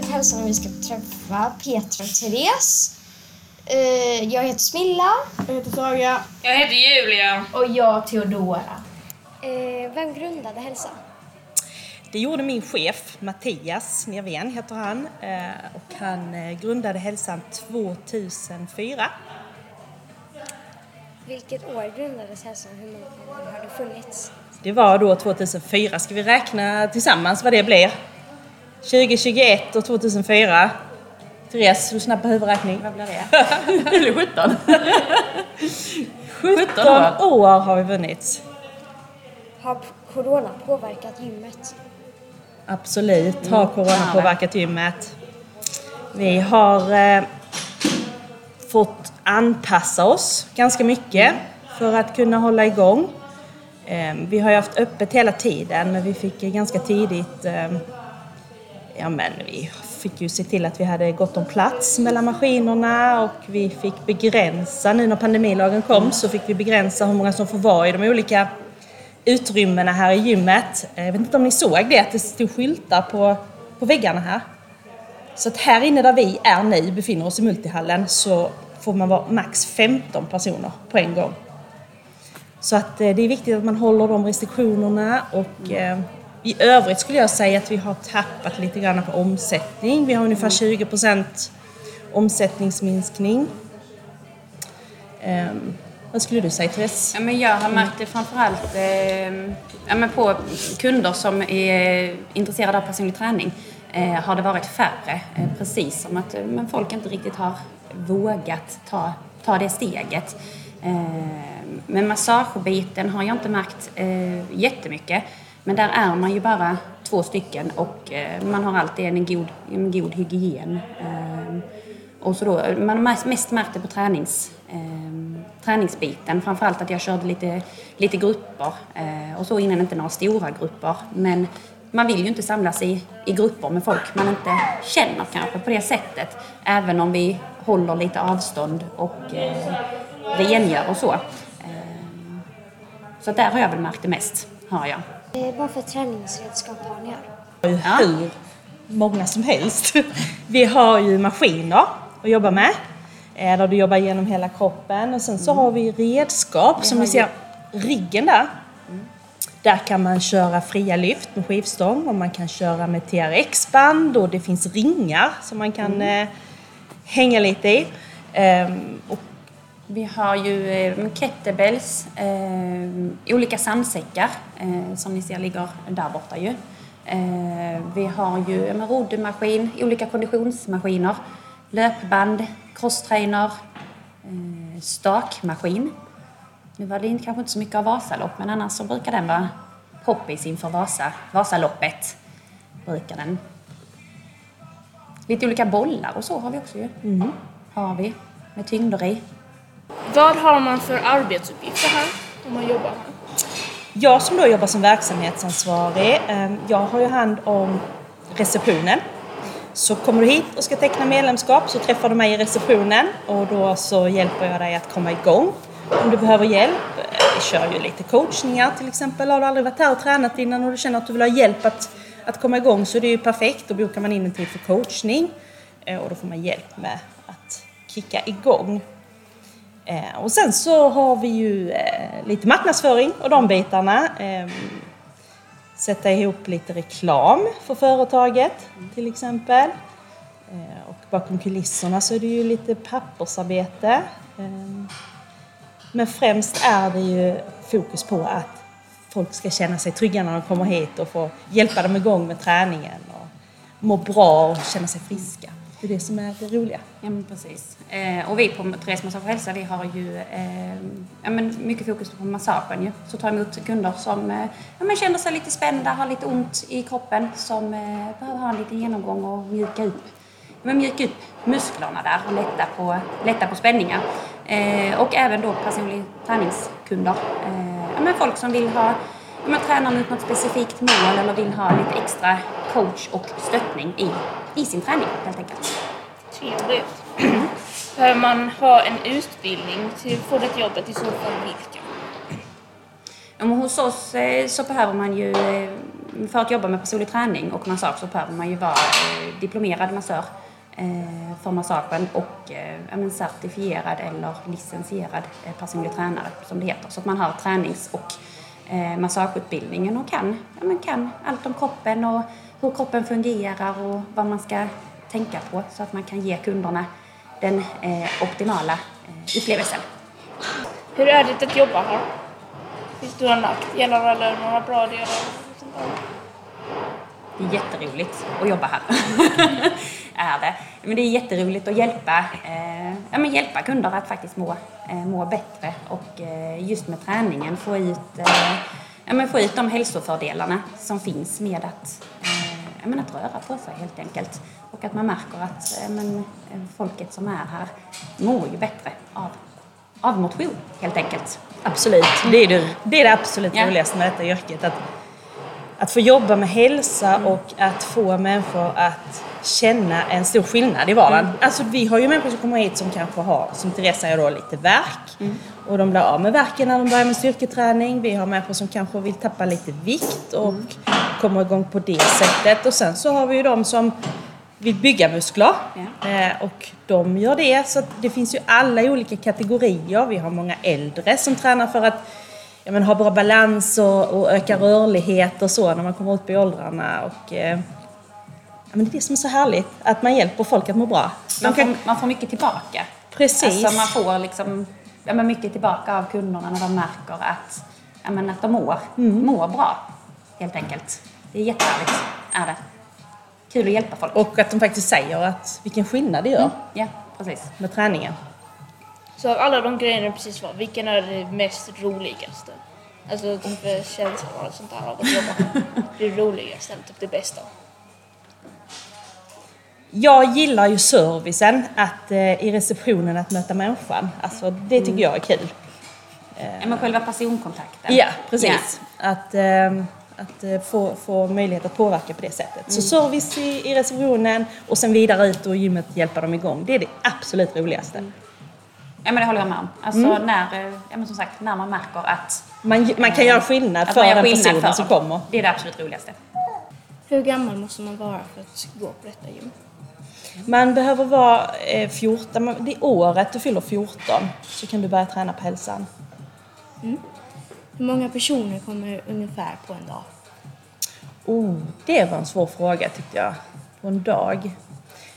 Grundade till hälsan och vi ska träffa Petra och Therese. Eh, jag heter Smilla. Jag heter Saga. Jag heter Julia. Och jag Theodora. Eh, vem grundade hälsan? Det gjorde min chef Mattias Nerven heter han eh, och han grundade hälsan 2004. Vilket år grundades hälsan? Hur många år har det funnits? Det var då 2004. Ska vi räkna tillsammans vad det blir? 2021 och 2004. Therese, du är snabb på huvudräkning. Vad blir det? Eller 17? 17 år har vi vunnit. Har corona påverkat gymmet? Absolut har corona påverkat gymmet. Vi har eh, fått anpassa oss ganska mycket för att kunna hålla igång. Eh, vi har ju haft öppet hela tiden men vi fick ganska tidigt eh, Ja men vi fick ju se till att vi hade gott om plats mellan maskinerna och vi fick begränsa, nu när pandemilagen kom så fick vi begränsa hur många som får vara i de olika utrymmena här i gymmet. Eh, jag vet inte om ni såg det, att det stod skyltar på, på väggarna här. Så att här inne där vi är nu, befinner oss i multihallen, så får man vara max 15 personer på en gång. Så att eh, det är viktigt att man håller de restriktionerna och mm i övrigt skulle jag säga att vi har tappat lite grann på omsättning. Vi har ungefär 20 procent omsättningsminskning. Um, vad skulle du säga Therese? Ja, men jag har märkt det framförallt eh, ja, men på kunder som är intresserade av personlig träning. Eh, har det varit färre, eh, precis som att eh, men folk inte riktigt har vågat ta, ta det steget. Eh, men massagebiten har jag inte märkt eh, jättemycket. Men där är man ju bara två stycken och eh, man har alltid en god, en god hygien. Eh, och så då, man har mest- märkt det på tränings, eh, träningsbiten. Framförallt att jag körde lite, lite grupper eh, och så innan inte några stora grupper. Men man vill ju inte samlas i, i grupper med folk man inte känner kanske på det sättet. Även om vi håller lite avstånd och eh, rengör och så. Eh, så där har jag väl märkt det mest, har jag. Eh, vad för träningsredskap har ni här? Ja. hur många som helst. Vi har ju maskiner att jobba med. eh, Där du jobbar genom hela kroppen. Och sen så har vi redskap som har ni ser riggen där. Där kan man köra fria lyft med skivstång och man kan köra med TRX-band och det finns ringar som man kan eh, hänga lite i. Ehm, och Vi har ju eh, kettlebells, eh, olika sandsäckar eh, som ni ser ligger där borta ju. Eh, vi har ju en roddmaskin, olika konditionsmaskiner, löpband, crosstrainer, eh, stakmaskin. Nu var det kanske inte så mycket av Vasalopp men annars så brukar den vara poppis inför Vasa, Vasaloppet. Brukar den. Lite olika bollar och så har vi också ju. Har vi, med tyngder i. Vad har man för arbetsuppgifter här om man jobbar här? Jag som då jobbar som verksamhetsansvarig, ehm, jag har ju hand om receptionen. Så kommer du hit och ska teckna medlemskap så träffar du mig i receptionen och då så hjälper jag dig att komma igång. Om du behöver hjälp, eh, vi kör ju lite coachningar till exempel. Har du aldrig varit här och tränat innan och du känner att du vill ha hjälp att, att komma igång så är det ju perfekt. Då bokar man in en tid för coachning eh, och då får man hjälp med att kicka igång. Eh, och sen så har vi ju eh, lite marknadsföring och de bitarna. Eh, sätta ihop lite reklam för företaget till exempel. Eh, och bakom kulisserna så är det ju lite pappersarbete. Eh, men främst är det ju fokus på att folk ska känna sig trygga när de kommer hit och få hjälpa dem igång med träningen och må bra och känna sig friska. Det är det som är det roliga. Ja, men precis. Eh, och vi på Therese Massage och Hälsa, vi har ju eh, ja, men mycket fokus på massagen ju. Så tar emot kunder som eh, ja, men känner sig lite spända, har lite ont i kroppen, som eh, behöver ha en liten genomgång och mjuka upp, men mjuka upp musklerna där och lätta på, lätta på spänningar. Eh, och även då personlig träningskunder. Eh, ja, men folk som vill ha ja, men tränar mot något specifikt mål eller vill ha lite extra coach och stöttning i, i sin träning helt enkelt. Trevligt. Behöver man ha en utbildning till att få det jobbet i så fall vilken? Men hos oss eh, så behöver man ju eh, för att jobba med personlig träning och massage så behöver man ju vara eh, diplomerad massör för massagen och men certifierad eller licensierad personlig tränare som det heter. Så att man har tränings och eh, massageutbildningen och kan, ja, men kan allt om kroppen och hur kroppen fungerar och vad man ska tänka på så att man kan ge kunderna den eh, optimala eh, upplevelsen. Hur är det att jobba här? Finns det några nackdelar eller några bra delar? Det är jätteroligt att jobba här. är det. Men det är jätteroligt att hjälpa, eh, ja, men hjälpa kunder att faktiskt må, eh, må bättre och eh, just med träningen få ut, eh, ja, men få ut de hälsofördelarna som finns med att, eh, ja, men att röra på sig helt enkelt. Och att man märker att eh, men, folket som är här mår ju bättre av, av motion helt enkelt. Absolut, det är det, det, är det absolut roligaste med detta yrket. Att, att få jobba med hälsa och att få människor att känna en stor skillnad i vardagen. Alltså vi har ju människor som kommer hit som kanske har, som Teresa säger då, lite värk. Och de blir av med värken när de börjar med styrketräning. Vi har människor som kanske vill tappa lite vikt och kommer igång på det sättet. Och sen så har vi ju de som vill bygga muskler. Eh, och de gör det. Så det finns ju alla olika kategorier. Vi har många äldre som tränar för att ja, men, ha bra balans och, och öka rörlighet och så när man kommer upp i åldrarna. Och, eh, ja, men det är det som är så härligt, att man hjälper folk att må bra. Man får, man får mycket tillbaka. Precis. Alltså man får liksom, ja, men mycket tillbaka av kunderna när de märker att, ja, men att de mår, Mm. mår bra. Helt enkelt. Det är jättehärligt. Är det. Kul att hjälpa folk. och att de faktiskt säger att vilken skillnad det gör Ja, precis. med träningen. Så av alla de grejerna du precis var, vilken är det mest roligaste? Alltså typ eh, känslan och sånt där av att jobba. Det roligaste, eller typ det bästa. Jag gillar ju servicen, att eh, i receptionen att möta människan. Alltså det tycker jag är kul. Ja, men själva personkontakten. Ja, precis. Att, ehm, att eh, få, få möjlighet att påverka på det sättet. Så service i, i receptionen och sen vidare ut och gymmet hjälpa dem igång. Det är det absolut roligaste. Ja, men det håller jag med om. Alltså Mm. när, eh, ja, men som sagt, när man märker att, Man, man kan göra skillnad för den skillnad personen för som kommer. Det är det absolut roligaste. Hur gammal måste man vara för att gå på detta gym? Man behöver vara eh, 14, man- det året du fyller 14 så kan du börja träna på hälsan. Hur många personer kommer ungefär på en dag? Oh, det var en svår fråga tyckte jag. På en dag.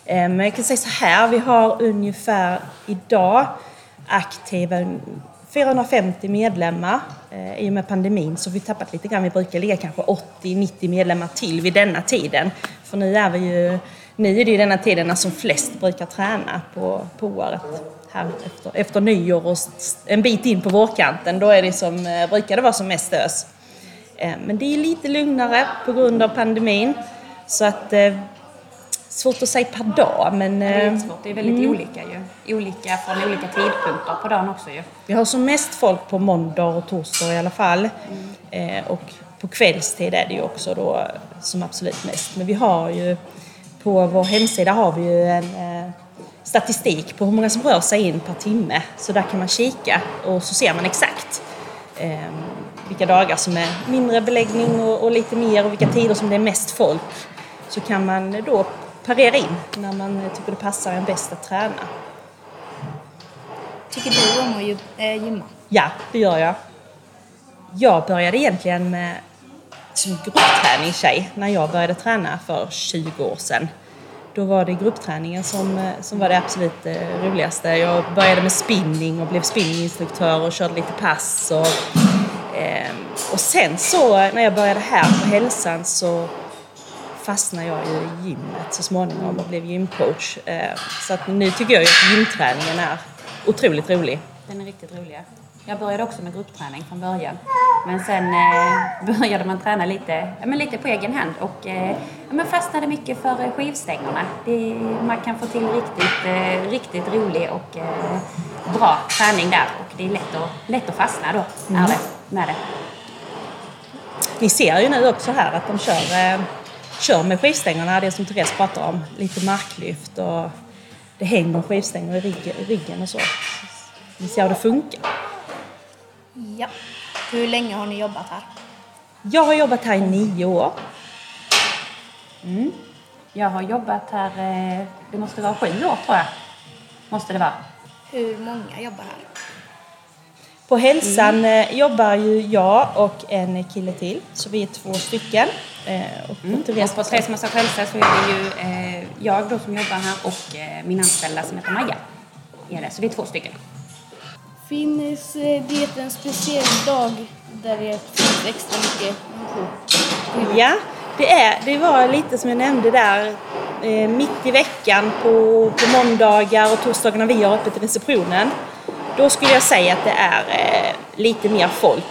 Eh, Men jag kan säga så här, vi har ungefär idag aktiva 450 medlemmar. Eh, I och med pandemin så har vi tappat lite grann. Vi brukar ligga kanske 80-90 medlemmar till vid denna tiden. För nu är vi ju, nu är det ju denna tiden när som flest brukar träna på, på året. Här efter, efter nyår och en bit in på vårkanten, då är det som, eh, brukar det vara som mest ös. Eh, Men det är lite lugnare på grund av pandemin. Så att, eh, svårt att säga per dag men Det är eh, jättesvårt. Det är väldigt olika ju. Olika från olika tidpunkter på dagen också ju. vi har som mest folk på måndag och torsdag i alla fall. Eh, och på kvällstid är det ju också då som absolut mest. Men vi har ju på vår hemsida har vi ju en eh, statistik på hur många som rör sig in per timme. Så där kan man kika och så ser man exakt eh, vilka dagar som är mindre beläggning och, och lite mer och vilka tider som det är mest folk. Så kan man då parera in när man tycker det passar en bäst att träna. Tycker du om att eh, gymma? Ja, det gör jag. Jag började egentligen med som gruppträningstjej när jag började träna för 20 år sedan. Då var det gruppträningen som, eh, som var det absolut eh, roligaste. Jag började med spinning och blev spinninginstruktör och körde lite pass. Och, eh, och sen så när jag började här på hälsan så fastnade jag i gymmet så småningom och blev gymcoach. Eh, så att nu tycker jag att gymträningen är otroligt rolig. Den är riktigt rolig. Jag började också med gruppträning från början. Men sen eh, började man träna lite, men lite på egen hand och eh, men fastnade mycket för skivstängerna. Det, man kan få till riktigt, riktigt rolig och bra träning där och det är lätt att, lätt att fastna då det, med det. Ni ser ju nu också här att de kör, kör med skivstängerna, det som Therese pratar om. Lite marklyft och det hänger skivstänger i ryggen, och så. Ni ser hur det funkar. Ja. Hur länge har ni jobbat här? Jag har jobbat här i nio år. Jag har jobbat här, eh, det måste vara sju år tror jag. Måste det vara. Hur många jobbar här? På hälsan eh, jobbar ju jag och en kille till, så vi är två stycken. Eh, och på Och Therese på Hälsa så är det ju eh, jag då som jobbar här och eh, min anställda som heter Maja. Är det, så vi är två stycken. Finns eh, det en speciell dag där det finns extra mycket människor? Ja, det, är, det var lite som jag nämnde där, eh, mitt i veckan på, på måndagar och torsdagar när vi har öppet i receptionen. Då skulle jag säga att det är eh, lite mer folk.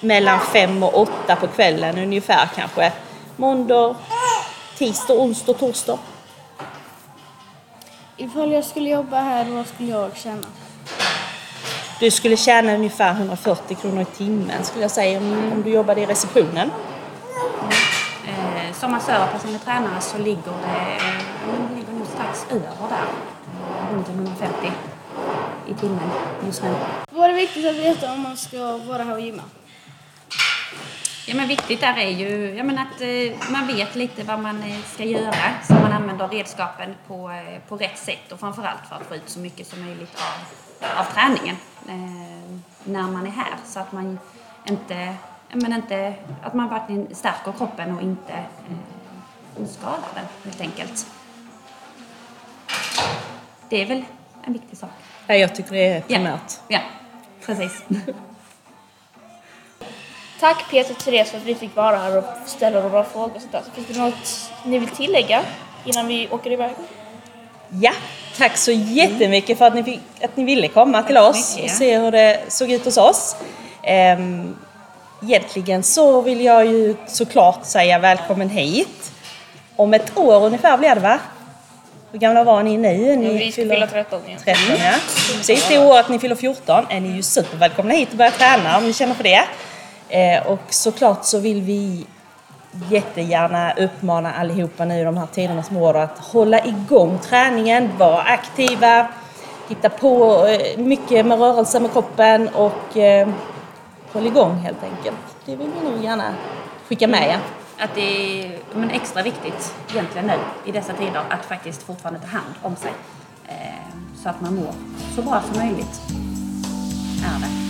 Mellan fem och åtta på kvällen ungefär kanske. Måndag, tisdag, onsdag, torsdag. Ifall jag skulle jobba här, vad skulle jag tjäna? Du skulle tjäna ungefär 140 kronor i timmen skulle jag säga om, du jobbade i receptionen. Eh, som massör och personlig tränare så ligger det, eh, det ligger nog strax över där. Runt 150 i timmen just nu. Vad är viktigt att veta om man ska vara här och gymma? Ja, men viktigt där är ju ja, men att eh, man vet lite vad man eh, ska göra så man använder redskapen på, eh, på rätt sätt och framförallt för att få ut så mycket som möjligt av, av träningen eh, när man är här så att man inte, ja, men inte att man verkligen stärker kroppen och inte eh, skadar den helt enkelt. Det är väl en viktig sak. Ja, jag tycker det är Ja, primärt. ja precis. Tack Peter och Therese för att vi fick vara här och ställa några frågor och sånt där. Så finns det något ni vill tillägga innan vi åker iväg? Ja, tack så jättemycket för att ni, fick, att ni ville komma till oss och mycket. se hur det såg ut hos oss. Ehm, egentligen så vill jag ju såklart säga välkommen hit. Om ett år ungefär blir det va? Hur gamla var ni nu? Ni vi ska fylla 13 igen. 13 ja. Precis det året ni fyller 14 är ni ju supervälkomna hit och börja träna om ni känner för det. Eh, och såklart så vill vi jättegärna uppmana allihopa nu i de här tiderna som råder att hålla igång träningen, vara aktiva, hitta på eh, mycket med rörelse med kroppen och eh, håll igång helt enkelt. Det vill vi nog gärna skicka med er. Att det är men extra viktigt egentligen nu i dessa tider att faktiskt fortfarande ta hand om sig. Eh, så att man mår så bra som möjligt. Är det.